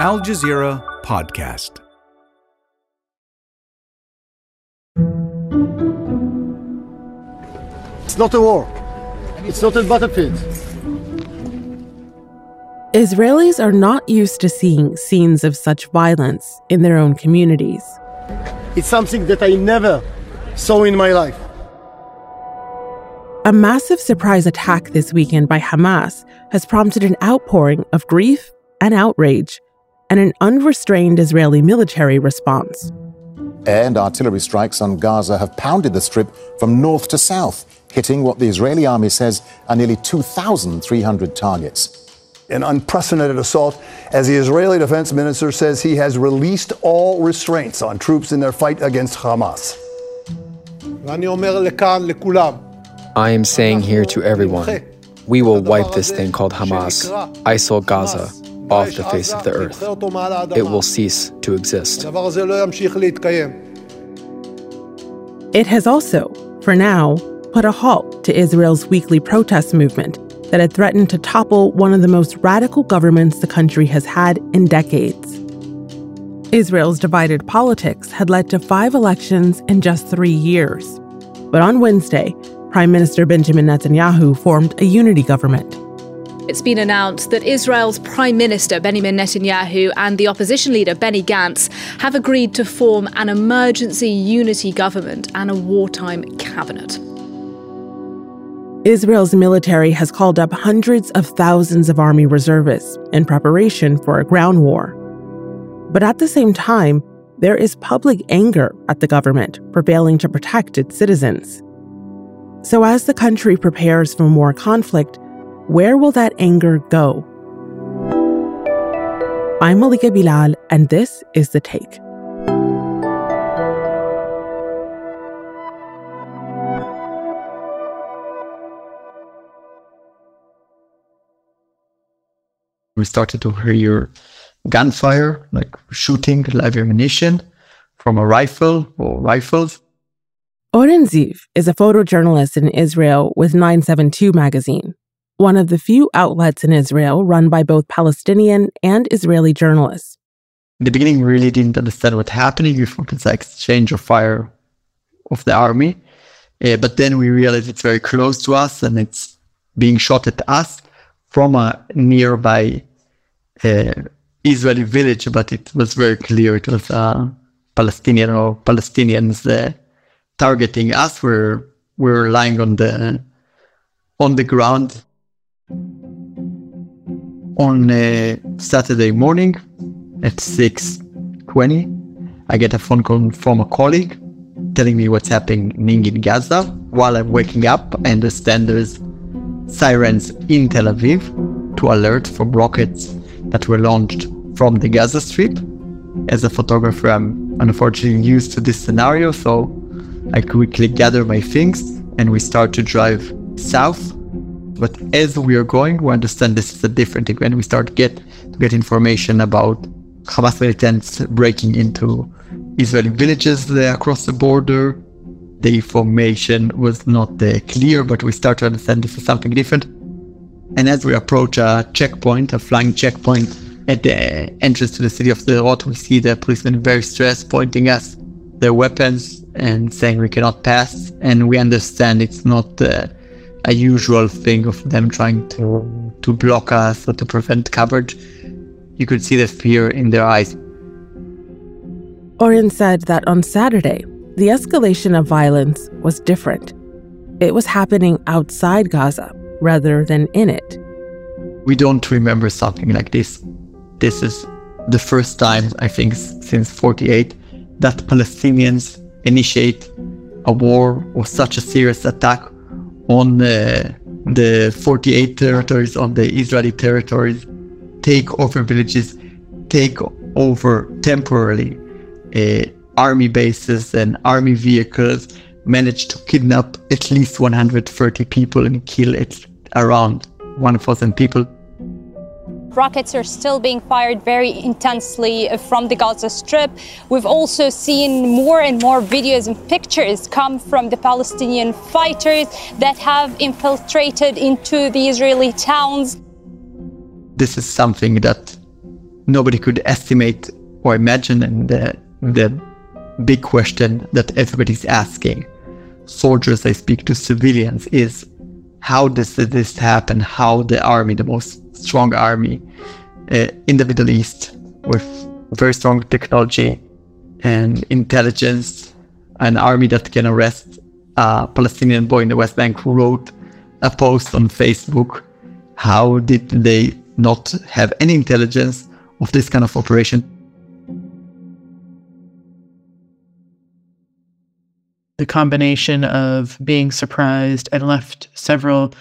Al Jazeera Podcast. It's not a war. It's not a battlefield. Israelis are not used to seeing scenes of such violence in their own communities. It's something that I never saw in my life. A massive surprise attack this weekend by Hamas has prompted an outpouring of grief and outrage and an unrestrained Israeli military response. Air and artillery strikes on Gaza have pounded the strip from north to south, hitting what the Israeli army says are nearly 2,300 targets. An unprecedented assault as the Israeli defense minister says he has released all restraints on troops in their fight against Hamas. I am saying here to everyone we will wipe this thing called Hamas, ISIL Gaza, off the face of the earth. It will cease to exist. It has also, for now, put a halt to Israel's weekly protest movement that had threatened to topple one of the most radical governments the country has had in decades. Israel's divided politics had led to five elections in just three years. But on Wednesday, Prime Minister Benjamin Netanyahu formed a unity government. It's been announced that Israel's Prime Minister Benjamin Netanyahu and the opposition leader Benny Gantz have agreed to form an emergency unity government and a wartime cabinet. Israel's military has called up hundreds of thousands of army reservists in preparation for a ground war. But at the same time, there is public anger at the government for failing to protect its citizens. So, as the country prepares for more conflict, where will that anger go? I'm Malika Bilal, and this is The Take. we started to hear gunfire, like shooting live ammunition from a rifle or rifles. Oren Ziv is a photojournalist in Israel with 972 magazine, one of the few outlets in Israel run by both Palestinian and Israeli journalists. In the beginning, we really didn't understand what's happening. We thought it's exchange of fire of the army. Uh, but then we realized it's very close to us and it's being shot at us from a nearby uh, Israeli village, but it was very clear it was uh, Palestinian or Palestinians uh, targeting us. We're we're lying on the on the ground. On uh, Saturday morning at six twenty, I get a phone call from a colleague telling me what's happening in Gaza. While I'm waking up, I understand there's sirens in Tel Aviv to alert from rockets that were launched from the Gaza Strip. As a photographer, I'm unfortunately used to this scenario, so I quickly gather my things and we start to drive south. But as we are going, we understand this is a different event. We start get to get information about Hamas militants breaking into Israeli villages across the border. The information was not uh, clear, but we start to understand this is something different. And as we approach a checkpoint, a flying checkpoint at the entrance to the city of Sderot, we see the policemen very stressed, pointing us their weapons and saying we cannot pass. And we understand it's not uh, a usual thing of them trying to to block us or to prevent coverage. You could see the fear in their eyes. Oren said that on Saturday, the escalation of violence was different. It was happening outside Gaza rather than in it. We don't remember something like this. This is the first time, I think, since 48 that Palestinians initiate a war or such a serious attack on uh, the 48 territories, on the Israeli territories, take over villages, take over temporarily uh, army bases and army vehicles, manage to kidnap at least 130 people and kill it around 1,000 people. Rockets are still being fired very intensely from the Gaza Strip. We've also seen more and more videos and pictures come from the Palestinian fighters that have infiltrated into the Israeli towns. This is something that nobody could estimate or imagine. And the, the big question that everybody's asking, soldiers I speak to civilians, is how does this happen? How the army, the most strong army uh, in the Middle East, with very strong technology and intelligence, an army that can arrest a Palestinian boy in the West Bank who wrote a post on Facebook. How did they not have any intelligence of this kind of operation? The combination of being surprised and left several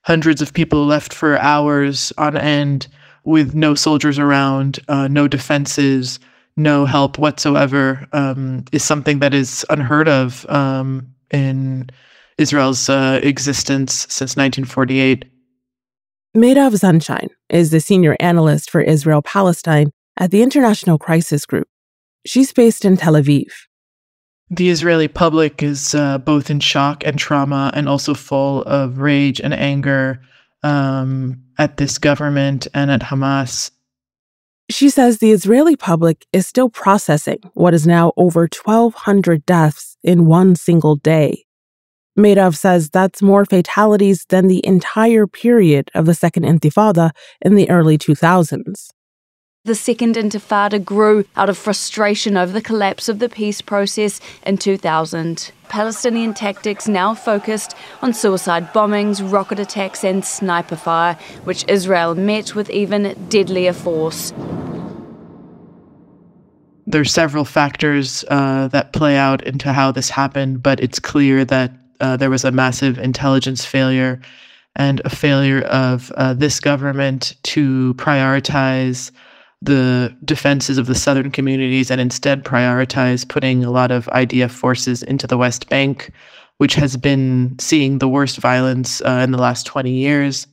hundreds of people left for hours on end with no soldiers around, uh, no defenses, no help whatsoever, um, is something that is unheard of um, in Israel's uh, existence since 1948. Mairav Zonszein is the senior analyst for Israel Palestine at the International Crisis Group. She's based in Tel Aviv. The Israeli public is uh, both in shock and trauma and also full of rage and anger um, at this government and at Hamas. She says the Israeli public is still processing what is now over 1,200 deaths in one single day. Mairav says that's more fatalities than the entire period of the Second Intifada in the early 2000s. The Second Intifada grew out of frustration over the collapse of the peace process in 2000. Palestinian tactics now focused on suicide bombings, rocket attacks, and sniper fire, which Israel met with even deadlier force. There's several factors uh, that play out into how this happened, but it's clear that uh, there was a massive intelligence failure and a failure of uh, this government to prioritize the defenses of the southern communities and instead prioritize putting a lot of IDF forces into the West Bank, which has been seeing the worst violence uh, in the last 20 years.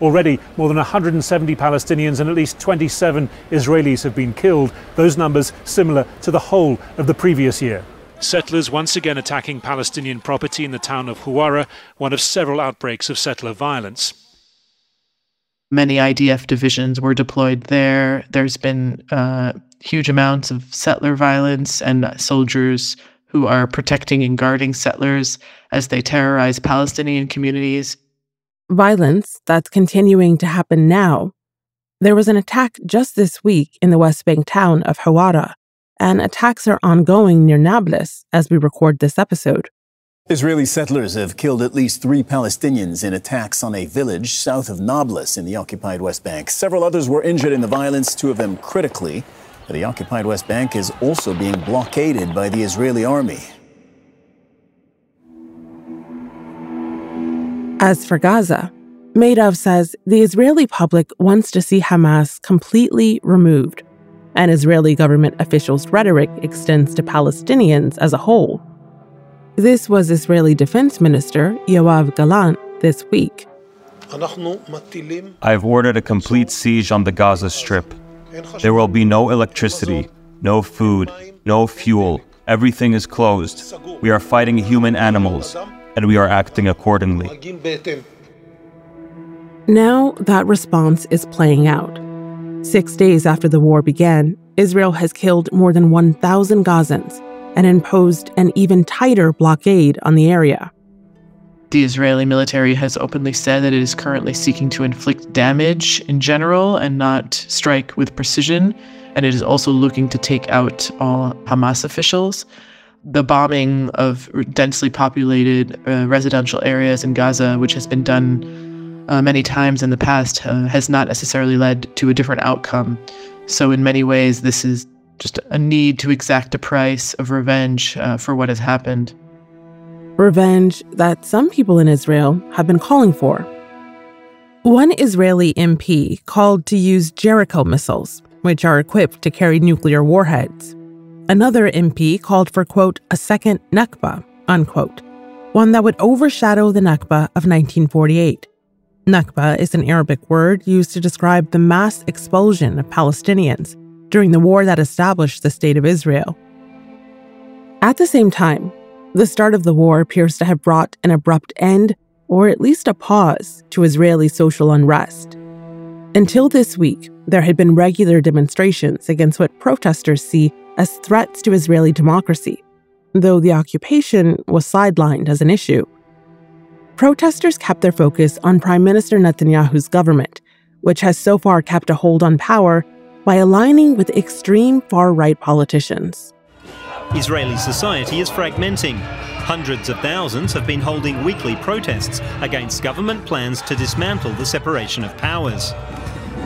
Already, more than 170 Palestinians and at least 27 Israelis have been killed, those numbers similar to the whole of the previous year. Settlers once again attacking Palestinian property in the town of Huwara, one of several outbreaks of settler violence. Many IDF divisions were deployed there. There's been uh, huge amounts of settler violence and soldiers who are protecting and guarding settlers as they terrorize Palestinian communities. Violence that's continuing to happen now. There was an attack just this week in the West Bank town of Hawara, and attacks are ongoing near Nablus as we record this episode. Israeli settlers have killed at least three Palestinians in attacks on a village south of Nablus in the occupied West Bank. Several others were injured in the violence, two of them critically. The occupied West Bank is also being blockaded by the Israeli army. As for Gaza, Mairav says the Israeli public wants to see Hamas completely removed, and Israeli government officials' rhetoric extends to Palestinians as a whole. This was Israeli Defense Minister Yoav Gallant this week. I've ordered a complete siege on the Gaza Strip. There will be no electricity, no food, no fuel. Everything is closed. We are fighting human animals, and we are acting accordingly. Now that response is playing out. Six days after the war began, Israel has killed more than 1,000 Gazans and imposed an even tighter blockade on the area. The Israeli military has openly said that it is currently seeking to inflict damage in general and not strike with precision, and it is also looking to take out all Hamas officials. The bombing of densely populated uh, residential areas in Gaza, which has been done uh, many times in the past, uh, has not necessarily led to a different outcome. So, in many ways, this is just a need to exact a price of revenge uh, for what has happened. Revenge that some people in Israel have been calling for. One Israeli MP called to use Jericho missiles, which are equipped to carry nuclear warheads. Another MP called for, quote, a second Nakba, unquote, one that would overshadow the Nakba of 1948. Nakba is an Arabic word used to describe the mass expulsion of Palestinians during the war that established the State of Israel. At the same time, the start of the war appears to have brought an abrupt end, or at least a pause, to Israeli social unrest. Until this week, there had been regular demonstrations against what protesters see as threats to Israeli democracy, though the occupation was sidelined as an issue. Protesters kept their focus on Prime Minister Netanyahu's government, which has so far kept a hold on power by aligning with extreme far right politicians. Israeli society is fragmenting. Hundreds of thousands have been holding weekly protests against government plans to dismantle the separation of powers.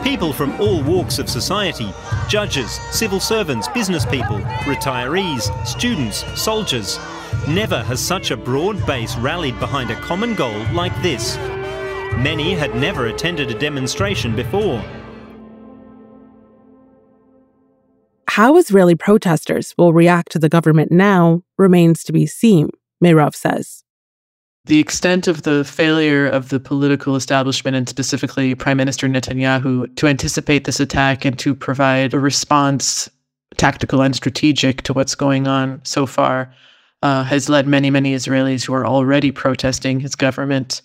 People from all walks of society judges, civil servants, business people, retirees, students, soldiers. Never has such a broad base rallied behind a common goal like this. Many had never attended a demonstration before. How Israeli protesters will react to the government now remains to be seen, Mairav says. The extent of the failure of the political establishment and specifically Prime Minister Netanyahu to anticipate this attack and to provide a response, tactical and strategic, to what's going on so far uh, has led many, many Israelis who are already protesting his government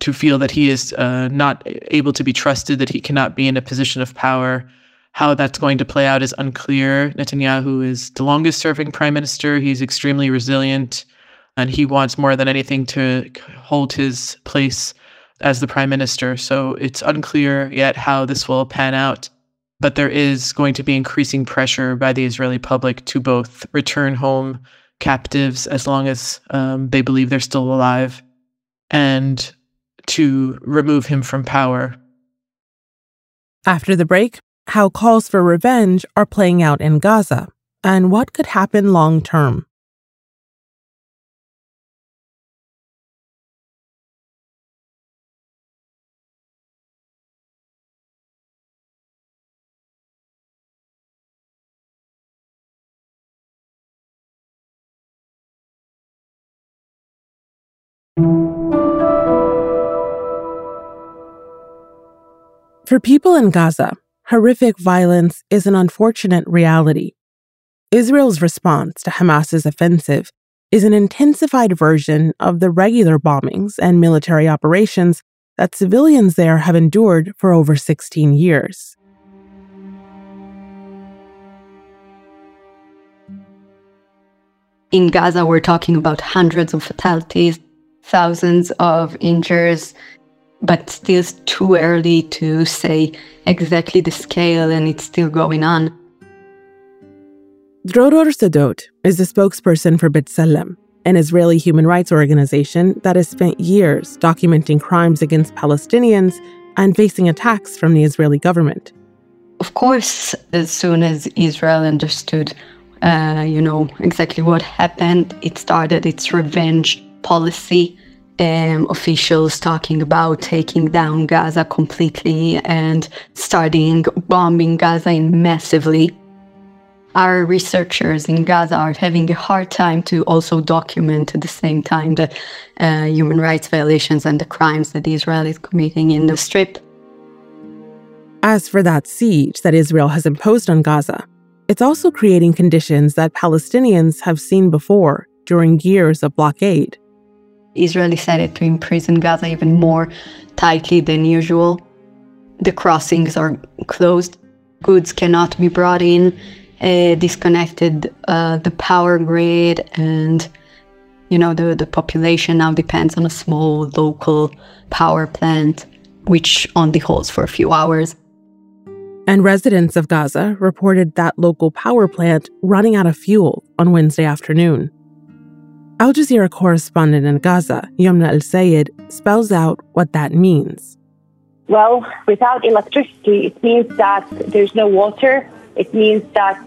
to feel that he is uh, not able to be trusted, that he cannot be in a position of power, how that's going to play out is unclear. Netanyahu is the longest serving prime minister. He's extremely resilient, and he wants more than anything to hold his place as the prime minister. So it's unclear yet how this will pan out. But there is going to be increasing pressure by the Israeli public to both return home captives as long as um, they believe they're still alive and to remove him from power. After the break, how calls for revenge are playing out in Gaza, and what could happen long term. For people in Gaza, horrific violence is an unfortunate reality. Israel's response to Hamas's offensive is an intensified version of the regular bombings and military operations that civilians there have endured for over 16 years. In Gaza, we're talking about hundreds of fatalities, thousands of injuries, but still too early to say exactly the scale, and it's still going on. Dror Sadot is the spokesperson for B'Tselem, an Israeli human rights organization that has spent years documenting crimes against Palestinians and facing attacks from the Israeli government. Of course, as soon as Israel understood, uh, you know, exactly what happened, it started its revenge policy um, officials talking about taking down Gaza completely and starting bombing Gaza in massively. Our researchers in Gaza are having a hard time to also document at the same time the uh, human rights violations and the crimes that Israel is committing in the Strip. As for that siege that Israel has imposed on Gaza, it's also creating conditions that Palestinians have seen before during years of blockade. Israel decided to imprison Gaza even more tightly than usual. The crossings are closed, goods cannot be brought in, uh, disconnected uh, the power grid, and you know the, the population now depends on a small local power plant, which only holds for a few hours. And residents of Gaza reported that local power plant running out of fuel on Wednesday afternoon. Al Jazeera correspondent in Gaza, Yomna Al Sayed, spells out what that means. Well, without electricity, it means that there's no water. It means that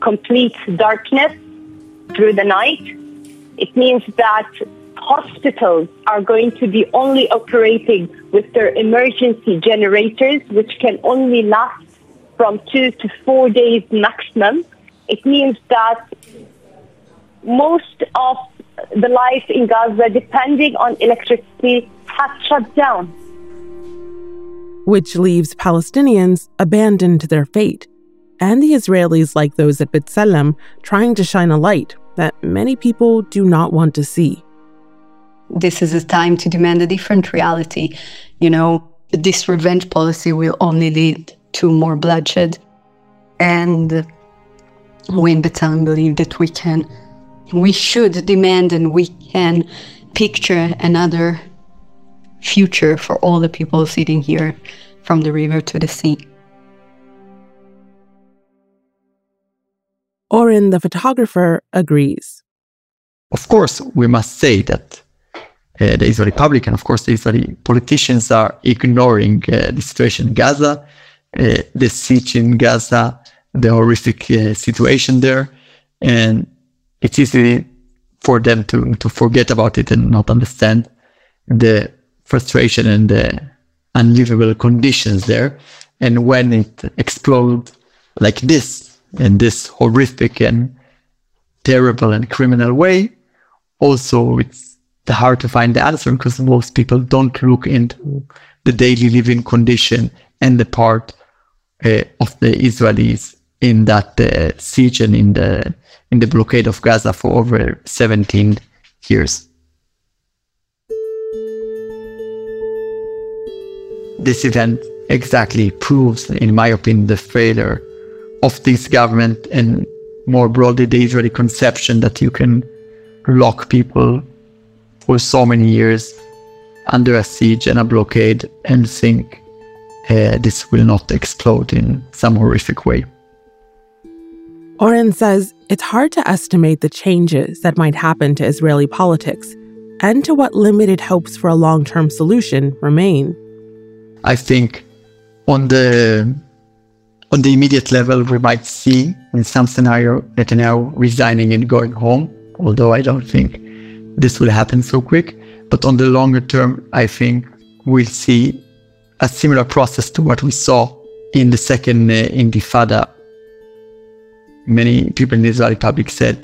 complete darkness through the night. It means that hospitals are going to be only operating with their emergency generators, which can only last from two to four days maximum. It means that most of the life in Gaza, depending on electricity, has shut down. Which leaves Palestinians abandoned to their fate, and the Israelis, like those at B'Tselem, trying to shine a light that many people do not want to see. This is a time to demand a different reality. You know, this revenge policy will only lead to more bloodshed. And we in B'Tselem believe that we can, we should demand and we can picture another future for all the people sitting here from the river to the sea. Oren, the photographer, agrees. Of course, we must say that uh, the Israeli public and, of course, the Israeli politicians are ignoring uh, the situation in Gaza, uh, the siege in Gaza, the horrific uh, situation there. And it's easy for them to, to forget about it and not understand the frustration and the unlivable conditions there. And when it explodes like this, in this horrific and terrible and criminal way, also it's hard to find the answer because most people don't look into the daily living condition and the part uh, of the Israelis in that uh, siege and in the in the blockade of Gaza for over 17 years. This event exactly proves, in my opinion, the failure of this government and more broadly the Israeli conception that you can lock people for so many years under a siege and a blockade and think uh, this will not explode in some horrific way. Oren says it's hard to estimate the changes that might happen to Israeli politics and to what limited hopes for a long term solution remain. I think on the on the immediate level, we might see in some scenario Netanyahu resigning and going home, although I don't think this will happen so quick. But on the longer term, I think we'll see a similar process to what we saw in the second uh, Intifada many people in the Israeli public said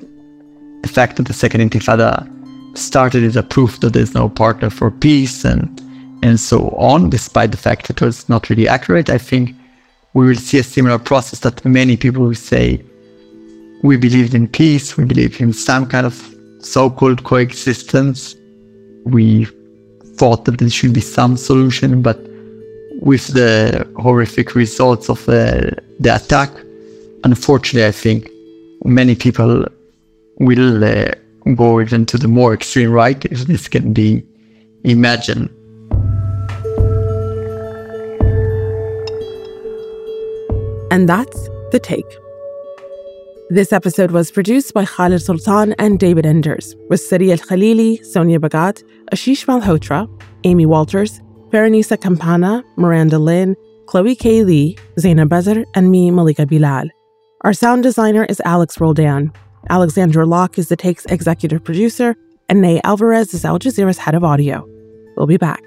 the fact that the second intifada started is a proof that there's no partner for peace and and so on, despite the fact that it was not really accurate. I think we will see a similar process that many people will say we believed in peace, we believed in some kind of so-called coexistence. We thought that there should be some solution, but with the horrific results of uh, the attack, unfortunately, I think many people will uh, go even to the more extreme right if this can be imagined. And that's the take. This episode was produced by Khaled Soltan and David Enders, with Sarí el-Khalili, Sonia Bhagat, Ashish Malhotra, Amy Walters, Veronisa Campana, Miranda Lynn, Chloe K. Lee, Zainab Bezer, and me, Malika Bilal. Our sound designer is Alex Roldan. Alexandra Locke is the Take's executive producer, and Ney Alvarez is Al Jazeera's head of audio. We'll be back.